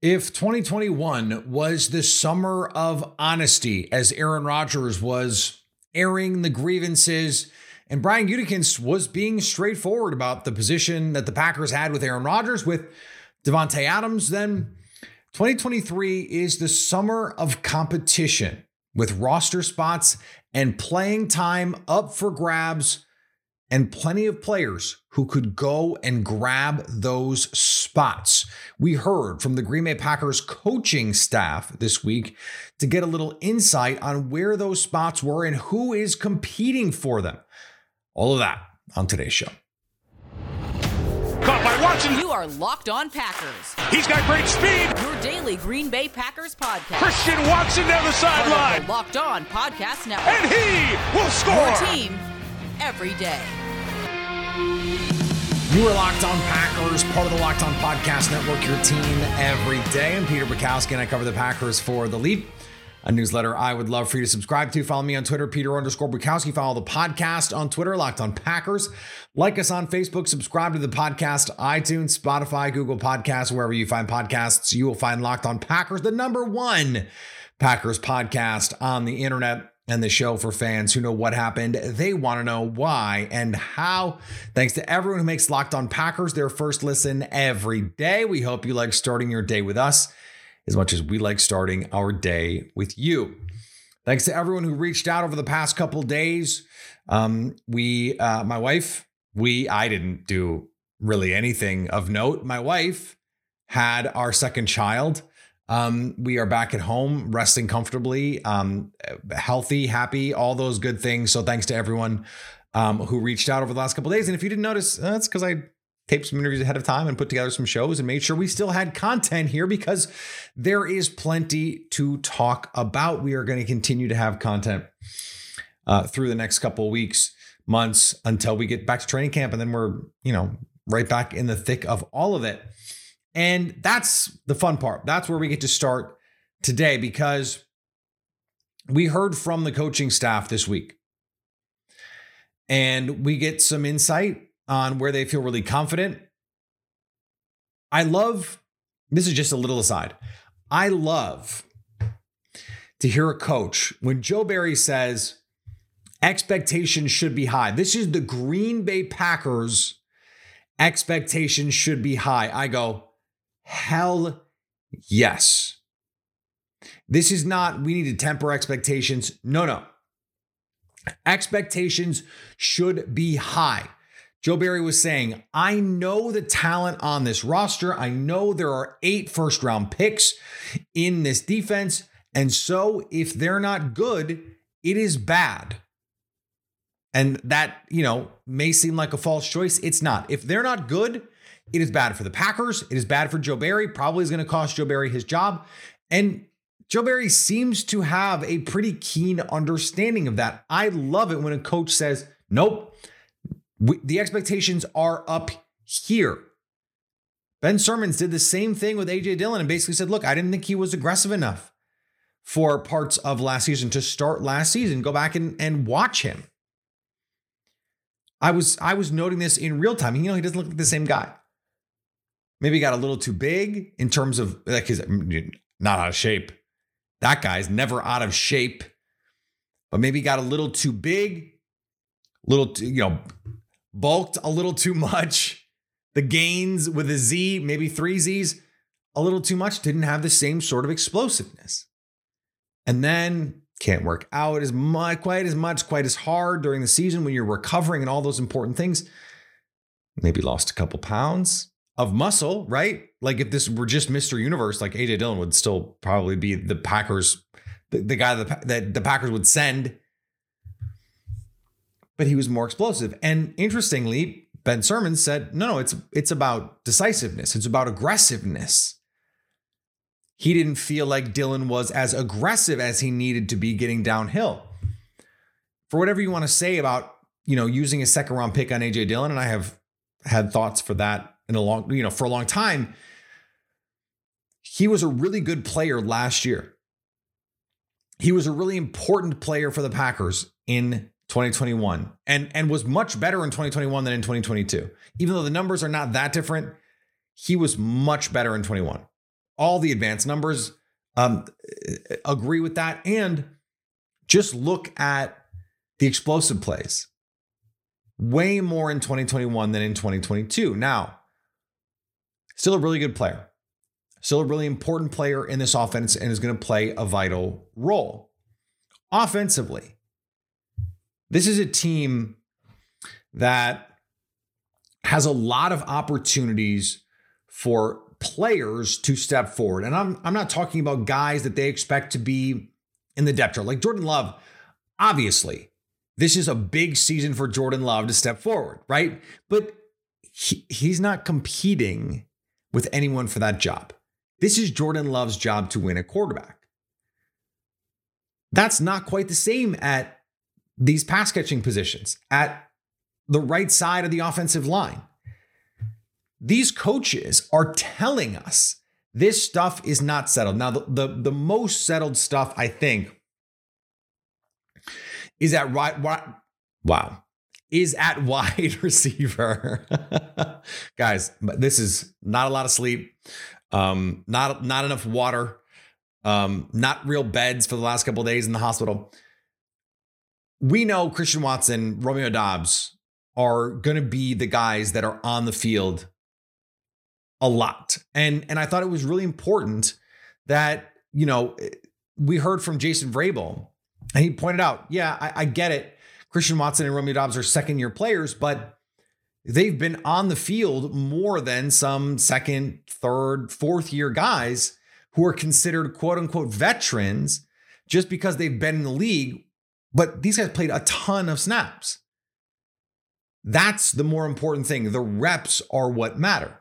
If 2021 was the summer of honesty as Aaron Rodgers was airing the grievances and Brian Gutekunst was being straightforward about the position that the Packers had with Aaron Rodgers with Davante Adams, then 2023 is the summer of competition with roster spots and playing time up for grabs and plenty of players who could go and grab those spots. We heard from the Green Bay Packers coaching staff this week to get a little insight on where those spots were and who is competing for them. All of that on today's show. Caught by Watson. You are Locked On Packers. He's got great speed. Your daily Green Bay Packers podcast. Christian Watson down the sideline. Locked On Podcast Network. And he will score. Your team every day. You are Locked On Packers, part of the Locked On Podcast Network, your team every day. I'm Peter Bukowski, and I cover the Packers for The Leap, a newsletter I would love for you to subscribe to. Follow me on Twitter, Peter underscore Bukowski. Follow the podcast on Twitter, Locked On Packers. Like us on Facebook, subscribe to the podcast, iTunes, Spotify, Google Podcasts, wherever you find podcasts. You will find Locked On Packers, the number one Packers podcast on the internet and the show for fans who know what happened. They want to know why and how. Thanks to everyone who makes Locked On Packers their first listen every day. We hope you like starting your day with us as much as we like starting our day with you. Thanks to everyone who reached out over the past couple days. Um, we, uh, my wife, we, I didn't do really anything of note. My wife had our second child. Um, we are back at home, resting comfortably, um, healthy, happy, all those good things. So thanks to everyone um, who reached out over the last couple days. And if you didn't notice, that's because I taped some interviews ahead of time and put together some shows and made sure we still had content here because there is plenty to talk about. We are going to continue to have content uh, through the next couple weeks, months until we get back to training camp, and then we're you know right back in the thick of all of it. And that's the fun part. That's where we get to start today because we heard from the coaching staff this week. And we get some insight on where they feel really confident. I love, this is just a little aside. I love to hear a coach when Joe Barry says expectations should be high. This is the Green Bay Packers expectations should be high. I go, hell yes. This is not, we need to temper expectations. No, no. Expectations should be high. Joe Barry was saying, I know the talent on this roster. I know there are eight first round picks in this defense. And so if they're not good, it is bad. And that, you know, may seem like a false choice. It's not. If they're not good, it is bad for the Packers. It is bad for Joe Barry. Probably is going to cost Joe Barry his job. And Joe Barry seems to have a pretty keen understanding of that. I love it when a coach says, nope, we, the expectations are up here. Ben Sirmans did the same thing with AJ Dillon and basically said, look, I didn't think he was aggressive enough for parts of last season to start last season. Go back and, and watch him. I was I was noting this in real time. You know, he doesn't look like the same guy. Maybe got a little too big in terms of like he's not out of shape. That guy's never out of shape, but maybe got a little too big, little too, you know, bulked a little too much. The gains with a Z, maybe three Z's, a little too much, didn't have the same sort of explosiveness. And then can't work out as much, quite as much, quite as hard during the season when you're recovering and all those important things. Maybe lost a couple pounds of muscle, right? Like if this were just Mr. Universe, like AJ Dillon would still probably be the Packers, the, the guy that, that the Packers would send. But he was more explosive. And interestingly, Ben Sirmans said, no, no, it's it's about decisiveness. It's about aggressiveness he didn't feel like Dillon was as aggressive as he needed to be getting downhill. For whatever you want to say about, you know, using a second round pick on AJ Dillon, and I have had thoughts for that in a long, you know, for a long time. He was a really good player last year. He was a really important player for the Packers in 2021 and and was much better in 2021 than in 2022. Even though the numbers are not that different, he was much better in 21 all the advanced numbers um, agree with that. And just look at the explosive plays. Way more in 2021 than in 2022. Now, still a really good player, still a really important player in this offense, and is going to play a vital role. Offensively, this is a team that has a lot of opportunities for players to step forward. And I'm, I'm not talking about guys that they expect to be in the depth chart. Like Jordan Love, obviously, this is a big season for Jordan Love to step forward, right? But he, he's not competing with anyone for that job. This is Jordan Love's job to win a quarterback. That's not quite the same at these pass catching positions, at the right side of the offensive line. These coaches are telling us this stuff is not settled. Now, the, the, the most settled stuff, I think, is at right, right wow, is at wide receiver. Guys, this is not a lot of sleep, um, not not enough water, um, not real beds for the last couple days in the hospital. We know Christian Watson, Romeo Doubs are going to be the guys that are on the field a lot. And and I thought it was really important that, you know, we heard from Jason Vrabel and he pointed out, yeah, I, I get it. Christian Watson and Romeo Doubs are second year players, but they've been on the field more than some second, third, fourth year guys who are considered quote unquote veterans just because they've been in the league. But these guys played a ton of snaps. That's the more important thing. The reps are what matter.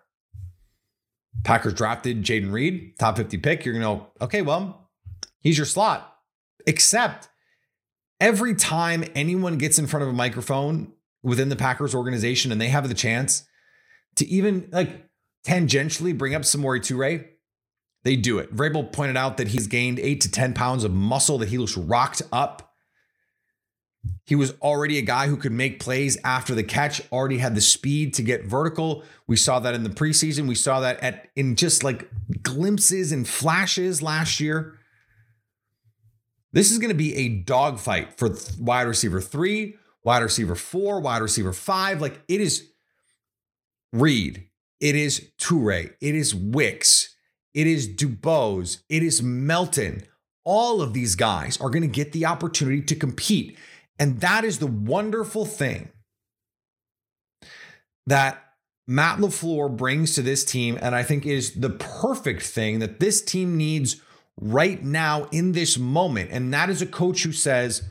Packers drafted Jayden Reed, top 50 pick. You're going to go, okay, well, he's your slot. Except every time anyone gets in front of a microphone within the Packers organization and they have the chance to even like tangentially bring up Samori Toure, they do it. Vrabel pointed out that he's gained eight to 10 pounds of muscle, that he looks rocked up. He was already a guy who could make plays after the catch, already had the speed to get vertical. We saw that in the preseason. We saw that at in just like glimpses and flashes last year. This is going to be a dogfight for wide receiver three, wide receiver four, wide receiver five. Like it is Reed, it is Toure, it is Wicks, it is Dubose, it is Melton. All of these guys are going to get the opportunity to compete. And that is the wonderful thing that Matt LaFleur brings to this team. And I think is the perfect thing that this team needs right now in this moment. And that is a coach who says,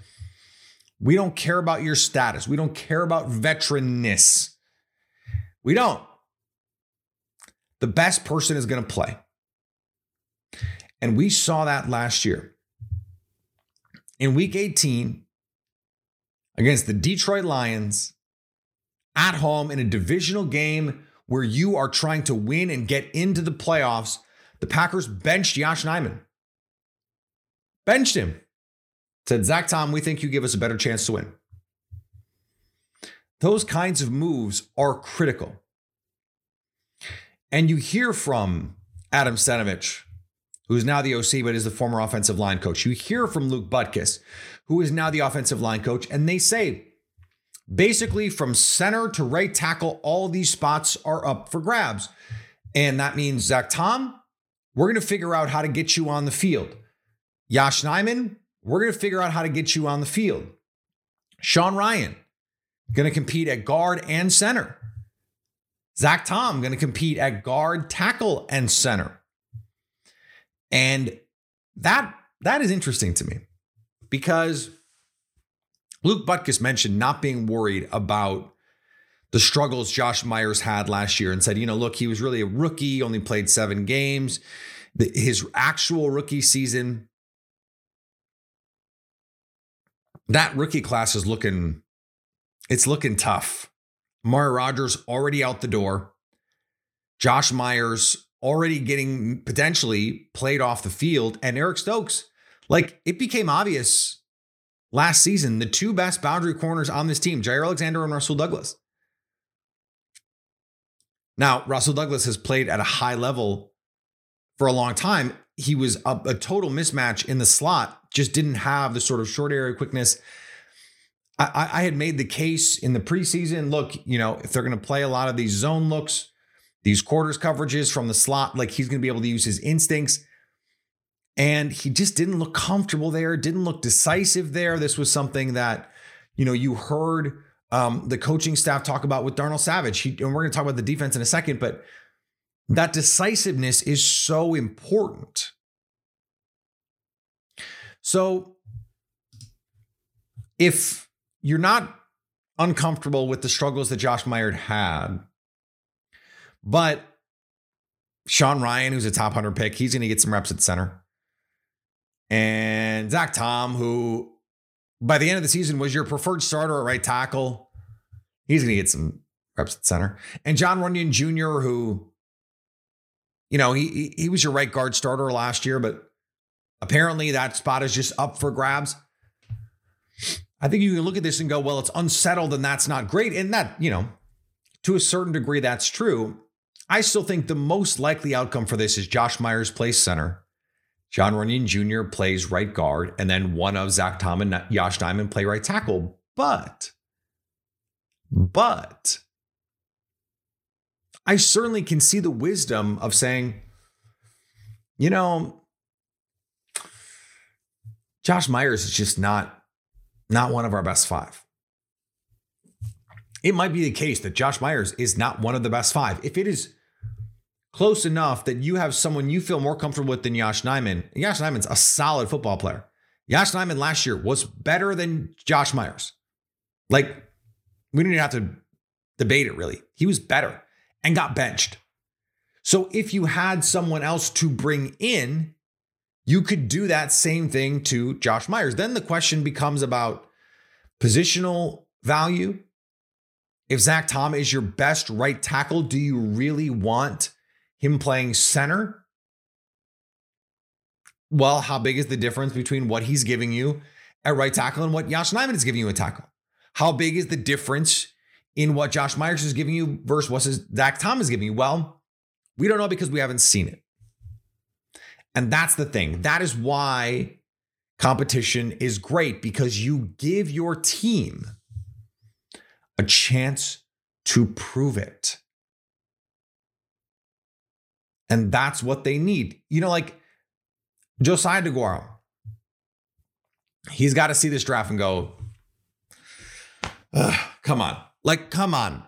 we don't care about your status. We don't care about veteranness. We don't. The best person is going to play. And we saw that last year. In week 18, against the Detroit Lions at home in a divisional game where you are trying to win and get into the playoffs, the Packers benched Yosh Nijman benched him. Said, Zach Tom, we think you give us a better chance to win. Those kinds of moves are critical. And you hear from Adam Stenavich, who's now the OC, but is the former offensive line coach. You hear from Luke Butkus, who is now the offensive line coach, and they say basically from center to right tackle, all these spots are up for grabs. And that means, Zach Tom, we're going to figure out how to get you on the field. Yosh Nijman, we're going to figure out how to get you on the field. Sean Rhyan, going to compete at guard and center. Zach Tom, going to compete at guard, tackle, and center. And that that is interesting to me because Luke Butkus mentioned not being worried about the struggles Josh Myers had last year and said, you know, look, he was really a rookie, only played seven games. His actual rookie season that rookie class is looking it's looking tough. Amari Rodgers already out the door. Josh Myers already getting potentially played off the field. And Eric Stokes, like it became obvious last season, the two best boundary corners on this team, Jaire Alexander and Rasul Douglas. Now, Rasul Douglas has played at a high level for a long time, he was a, a total mismatch in the slot, just didn't have the sort of short area quickness. I, I had made the case in the preseason. Look, you know, if they're going to play a lot of these zone looks, these quarters coverages from the slot, like he's going to be able to use his instincts. And he just didn't look comfortable there, didn't look decisive there. This was something that, you know, you heard um, the coaching staff talk about with Darnell Savage. He, and we're going to talk about the defense in a second, but that decisiveness is so important. So if you're not uncomfortable with the struggles that Josh Meyer had, but Sean Rhyan, who's a top 100 pick, he's going to get some reps at center. And Zach Tom, who by the end of the season was your preferred starter at right tackle, he's going to get some reps at center. And Jon Runyan Jr., who, you know, he, he was your right guard starter last year, but apparently that spot is just up for grabs. I think you can look at this and go, well, it's unsettled and that's not great. And that, you know, to a certain degree, that's true. I still think the most likely outcome for this is Josh Myers plays center Jon Runyan Jr. plays right guard, and then one of Zach Tom and Yosh Nijman play right tackle. But, but, I certainly can see the wisdom of saying, you know, Josh Myers is just not not one of our best five. It might be the case that Josh Myers is not one of the best five. If it is close enough that you have someone you feel more comfortable with than Josh Nijman. Josh Nijman's a solid football player. Josh Nijman last year was better than Josh Myers. Like, we didn't have to debate it really. He was better and got benched. So if you had someone else to bring in, you could do that same thing to Josh Myers. Then the question becomes about positional value. If Zach Tom is your best right tackle, do you really want him playing center. Well, how big is the difference between what he's giving you at right tackle and what Josh Nijman is giving you at tackle? How big is the difference in what Josh Myers is giving you versus what Zach Tom is giving you? Well, we don't know because we haven't seen it. And that's the thing. That is why competition is great because you give your team a chance to prove it. And that's what they need. You know, like Josiah DeGuara, he's got to see this draft and go, come on. Like, come on.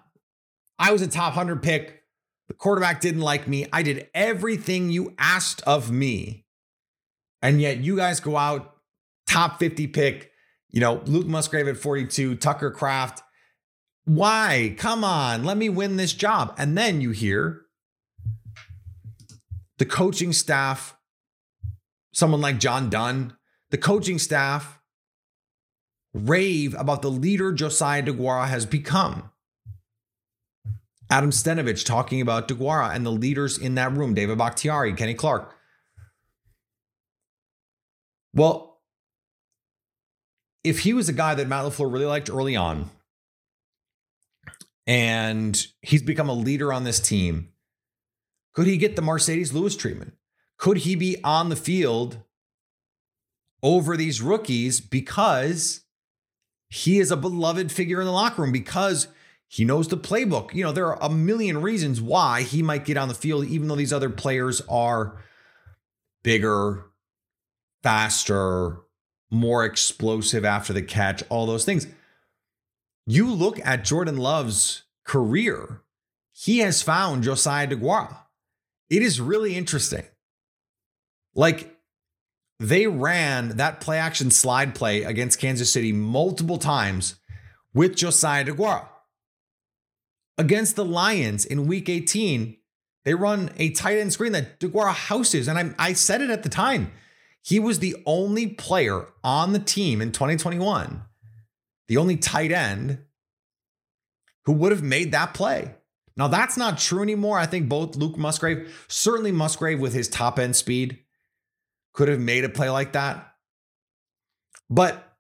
I was a top 100 pick. The quarterback didn't like me. I did everything you asked of me. And yet you guys go out, top 50 pick, you know, Luke Musgrave at 42, Tucker Kraft. Why? Come on, let me win this job. And then you hear the coaching staff, someone like John Dunn, the coaching staff rave about the leader Josiah DeGuara has become. Adam Stenavich talking about DeGuara and the leaders in that room, David Bakhtiari, Kenny Clark. Well, if he was a guy that Matt LaFleur really liked early on, and he's become a leader on this team, could he get the Marcedes Lewis treatment? Could he be on the field over these rookies because he is a beloved figure in the locker room, because he knows the playbook? You know, there are a million reasons why he might get on the field, even though these other players are bigger, faster, more explosive after the catch, all those things. You look at Jordan Love's career, he has found Josiah DeGuara. It is really interesting. Like they ran that play action slide play against Kansas City multiple times with Josiah DeGuara. Against the Lions in week 18, they run a tight end screen that DeGuara houses. And I, I said it at the time. He was the only player on the team in 2021, the only tight end who would have made that play. Now, that's not true anymore. I think both Luke Musgrave, certainly Musgrave with his top end speed, could have made a play like that. But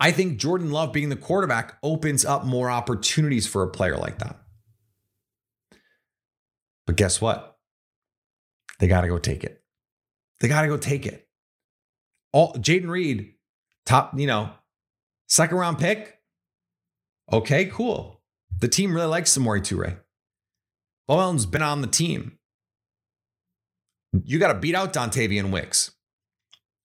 I think Jordan Love being the quarterback opens up more opportunities for a player like that. But guess what? They got to go take it. They got to go take it. All Jayden Reed, top, you know, second round pick. Okay, cool. The team really likes Samori Toure. Bowen's been on the team. You got to beat out Dontayvion Wicks.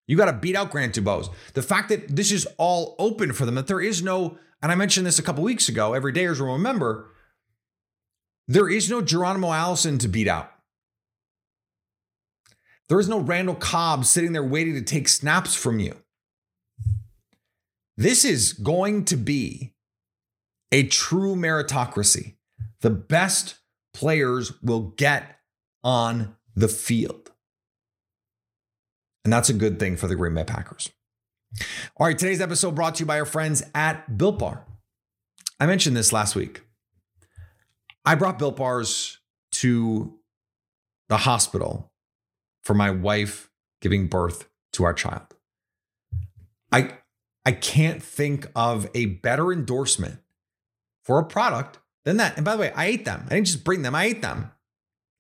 You got to beat out Grant Dubose. The fact that this is all open for them, that there is no, and I mentioned this a couple weeks ago, every dayers will remember, there is no Geronimo Allison to beat out. There is no Randall Cobb sitting there waiting to take snaps from you. This is going to be a true meritocracy. The best players will get on the field. And that's a good thing for the Green Bay Packers. All right, today's episode brought to you by our friends at Built Bar. I mentioned this last week. I brought Built Bars to the hospital for my wife giving birth to our child. I I can't think of a better endorsement for a product than that. And by the way, I ate them. I didn't just bring them, I ate them.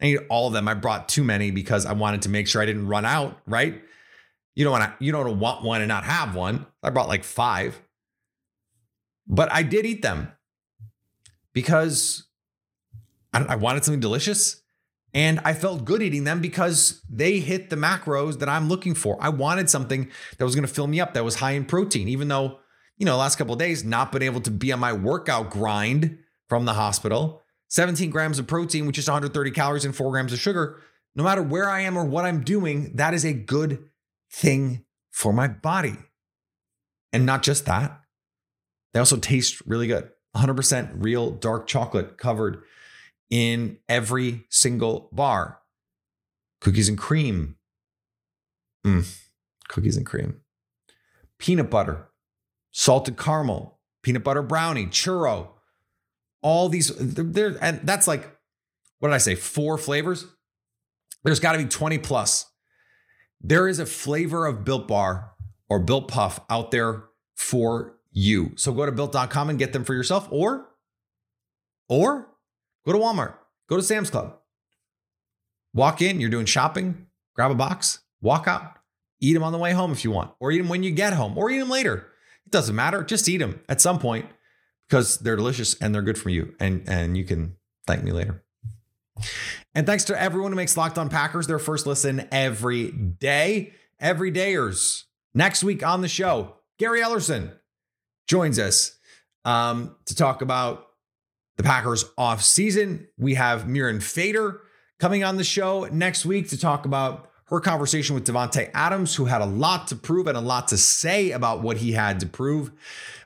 I ate all of them. I brought too many because I wanted to make sure I didn't run out, right? You don't want to you don't want one and not have one. I brought like 5. But I did eat them because I, I wanted something delicious and I felt good eating them because they hit the macros that I'm looking for. I wanted something that was going to fill me up that was high in protein, even though, you know, last couple of days, not been able to be on my workout grind from the hospital. 17 grams of protein, which is 130 calories and four grams of sugar. No matter where I am or what I'm doing, that is a good thing for my body. And not just that, they also taste really good. 100% real dark chocolate covered in every single bar. Cookies and cream. Mm, cookies and cream. Peanut butter, salted caramel, peanut butter brownie, churro. All these, there, and that's like, what did I say? Four flavors. There's got to be 20 plus. There is a flavor of Built Bar or Built Puff out there for you. So go to built.com and get them for yourself or, or Go to Walmart, go to Sam's Club. Walk in, you're doing shopping, grab a box, walk out, eat them on the way home if you want, or eat them when you get home, or eat them later. It doesn't matter. Just eat them at some point because they're delicious and they're good for you. And, and you can thank me later. And thanks to everyone who makes Locked On Packers their first listen every day. Every dayers. Next week on the show, Gary Ellerson joins us um, to talk about the Packers off season. We have Mirin Fader coming on the show next week to talk about her conversation with Davante Adams, who had a lot to prove and a lot to say about what he had to prove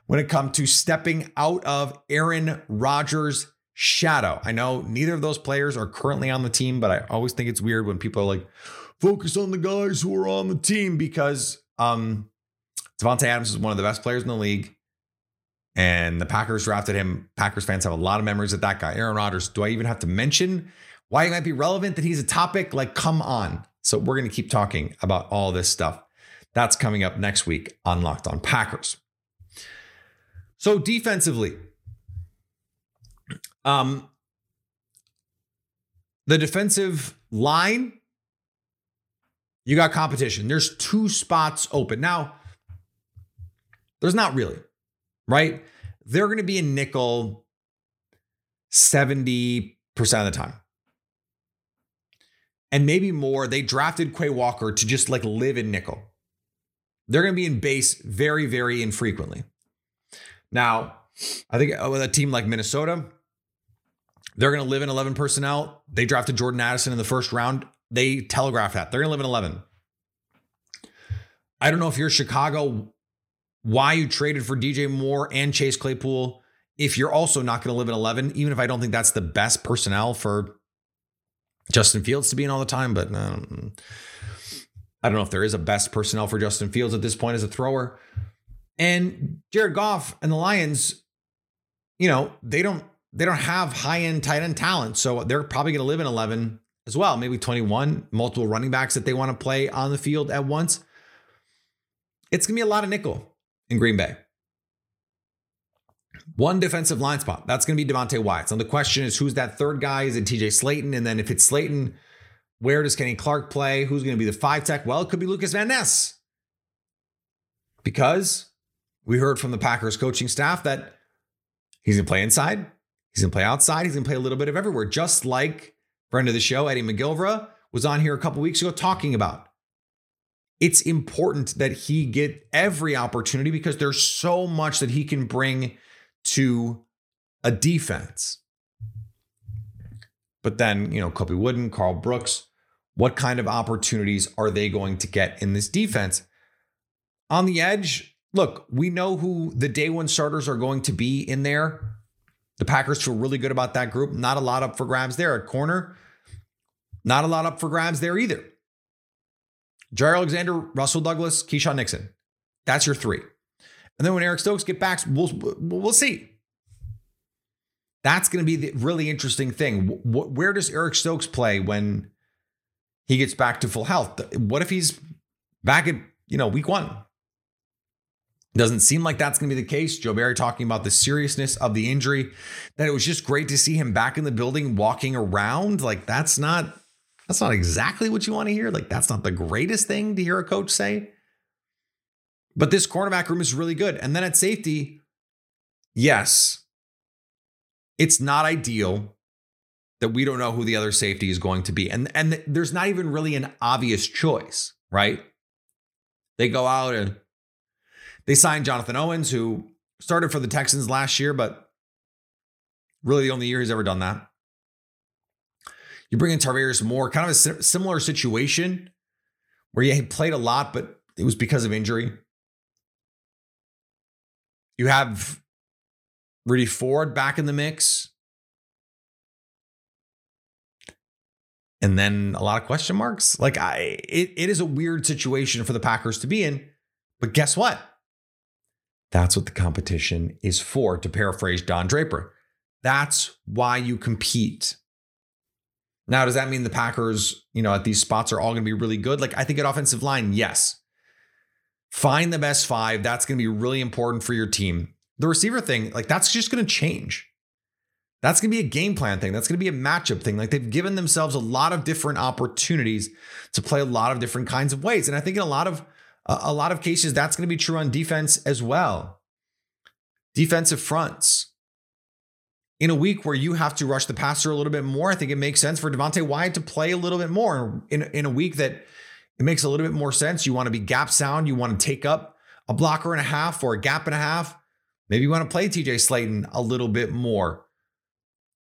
when it comes to stepping out of Aaron Rodgers' shadow. I know neither of those players are currently on the team, but I always think it's weird when people are like, focus on the guys who are on the team because um, Davante Adams is one of the best players in the league. And the Packers drafted him. Packers fans have a lot of memories of that guy. Aaron Rodgers, do I even have to mention why it might be relevant that he's a topic? Like, come on. So we're going to keep talking about all this stuff. That's coming up next week on Locked On Packers. So defensively, um, the defensive line, you got competition. There's two spots open. Now, there's not really right? They're going to be in nickel 70% of the time. And maybe more. They drafted Quay Walker to just like live in nickel. They're going to be in base very, very infrequently. Now, I think with a team like Minnesota, they're going to live in 11 personnel. They drafted Jordan Addison in the first round. They telegraphed that. They're going to live in 11. I don't know if you're Chicago why you traded for DJ Moore and Chase Claypool if you're also not going to live in 11, even if I don't think that's the best personnel for Justin Fields to be in all the time. But um, I don't know if there is a best personnel for Justin Fields at this point as a thrower. And Jared Goff and the Lions, you know, they don't they don't have high end tight end talent, so they're probably going to live in 11 as well, maybe 21, multiple running backs that they want to play on the field at once. It's going to be a lot of nickel in Green Bay. One defensive line spot. That's going to be Devonte Wyatt. So the question is, who's that third guy? Is it TJ Slaton? And then if it's Slaton, Where does Kenny Clark play? Who's going to be the five tech? Well, it could be Lucas Van Ness. Because we heard from the Packers coaching staff that he's going to play inside, he's going to play outside, he's going to play a little bit of everywhere, just like friend of the show, Eddie McGilvra, was on here a couple weeks ago talking about. It's important that he get every opportunity because there's so much that he can bring to a defense. But then, you know, Colby Wooden, Karl Brooks, what kind of opportunities are they going to get in this defense? On the edge, look, we know who the day one starters are going to be in there. The Packers feel really good about that group. Not a lot up for grabs there at corner. Not a lot up for grabs there either. Jaire Alexander, Rasul Douglas, Keisean Nixon. That's your three. And then when Eric Stokes get back, we'll we'll see. That's going to be the really interesting thing. Where does Eric Stokes play when he gets back to full health? What if he's back at you know week one? Doesn't seem like that's going to be the case. Joe Barry talking about the seriousness of the injury, that it was just great to see him back in the building, walking around. Like that's not that's not exactly what you want to hear. Like that's not the greatest thing to hear a coach say. But this cornerback room is really good. And then at safety, yes, it's not ideal that we don't know who the other safety is going to be. And, and there's not even really an obvious choice, right? They go out and they signed Jonathan Owens, who started for the Texans last year, but really the only year he's ever done that. You bring in Tarvarius Moore, kind of a similar situation where he played a lot, but it was because of injury. You have Rudy Ford back in the mix. And then a lot of question marks. Like I it, it is a weird situation for the Packers to be in. But guess what? That's what the competition is for, to paraphrase Don Draper. That's why you compete. Now, does that mean the Packers, you know, at these spots are all going to be really good? Like, I think at offensive line, yes. Find the best five. That's going to be really important for your team. The receiver thing, like, that's just going to change. That's going to be a game plan thing. That's going to be a matchup thing. Like, they've given themselves a lot of different opportunities to play a lot of different kinds of ways. And I think in a lot of a lot of cases, that's going to be true on defense as well. Defensive fronts. In a week where you have to rush the passer a little bit more, I think it makes sense for Devonte Wyatt to play a little bit more. In, in a week that it makes a little bit more sense, you want to be gap sound, you want to take up a blocker and a half or a gap and a half. Maybe you want to play TJ Slaton a little bit more.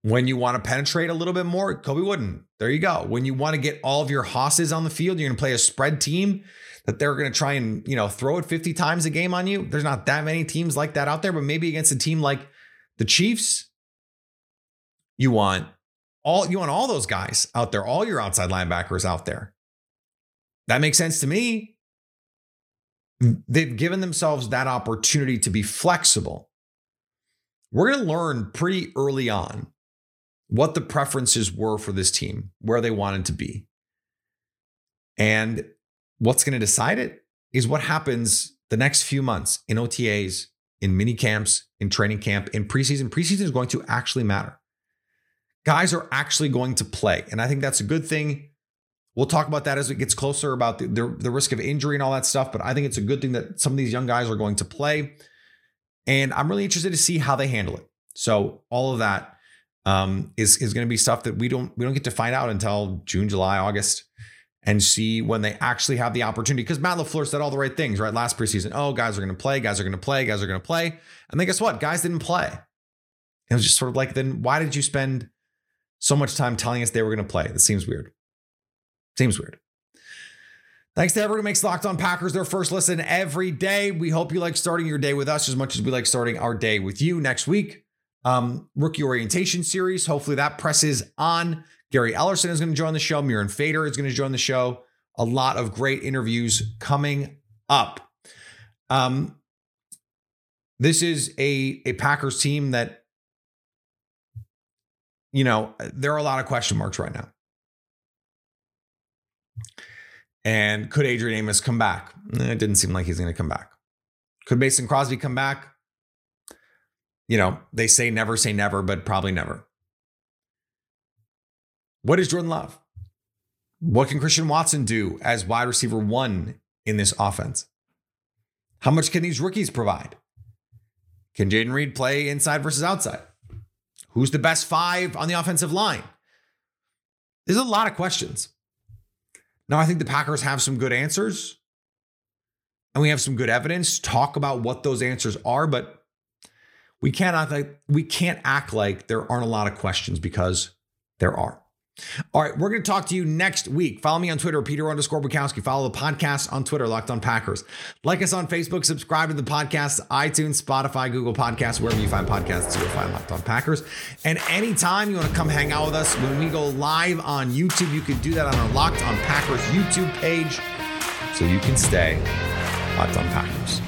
When you want to penetrate a little bit more, Colby Wooden. There you go. When you want to get all of your hosses on the field, you're going to play a spread team that they're going to try and, you know, throw it 50 times a game on you. There's not that many teams like that out there, but maybe against a team like the Chiefs, you want all you want all those guys out there, all your outside linebackers out there. That makes sense to me. They've given themselves that opportunity to be flexible. We're going to learn pretty early on what the preferences were for this team, where they wanted to be. And what's going to decide it is what happens the next few months in OTAs, in mini camps, in training camp, in preseason. Preseason is going to actually matter. Guys are actually going to play. And I think that's a good thing. We'll talk about that as it gets closer about the, the, the risk of injury and all that stuff. But I think it's a good thing that some of these young guys are going to play. And I'm really interested to see how they handle it. So all of that um, is is going to be stuff that we don't we don't get to find out until June, July, August and see when they actually have the opportunity. Because Matt LaFleur said all the right things, right? Last preseason, oh, guys are going to play, guys are going to play, guys are going to play. And then guess what? Guys didn't play. It was just sort of like, then why did you spend so much time telling us they were going to play? That seems weird. Seems weird. Thanks to everyone who makes Locked On Packers their first listen every day. We hope you like starting your day with us as much as we like starting our day with you. Next week, um, rookie orientation series. Hopefully that presses on. Gary Ellerson is going to join the show. Mirin Fader is going to join the show. A lot of great interviews coming up. Um, this is a, a Packers team that, you know, there are a lot of question marks right now. And could Adrian Amos come back? Eh, it didn't seem like he's going to come back. Could Mason Crosby come back? You know, they say never say never, but probably never. What is Jordan Love? What can Christian Watson do as wide receiver one in this offense? How much can these rookies provide? Can Jayden Reed play inside versus outside? Who's the best five on the offensive line? There's a lot of questions. Now, I think the Packers have some good answers and we have some good evidence. Talk about what those answers are, but we cannot like we can't act like there aren't a lot of questions because there are. All right, we're going to talk to you next week. Follow me on Twitter, Peter underscore Bukowski. Follow the podcast on Twitter, Locked on Packers. Like us on Facebook, subscribe to the podcast, iTunes, Spotify, Google Podcasts, wherever you find podcasts, you'll find Locked on Packers. And anytime you want to come hang out with us when we go live on YouTube, you can do that on our Locked on Packers YouTube page so you can stay Locked on Packers.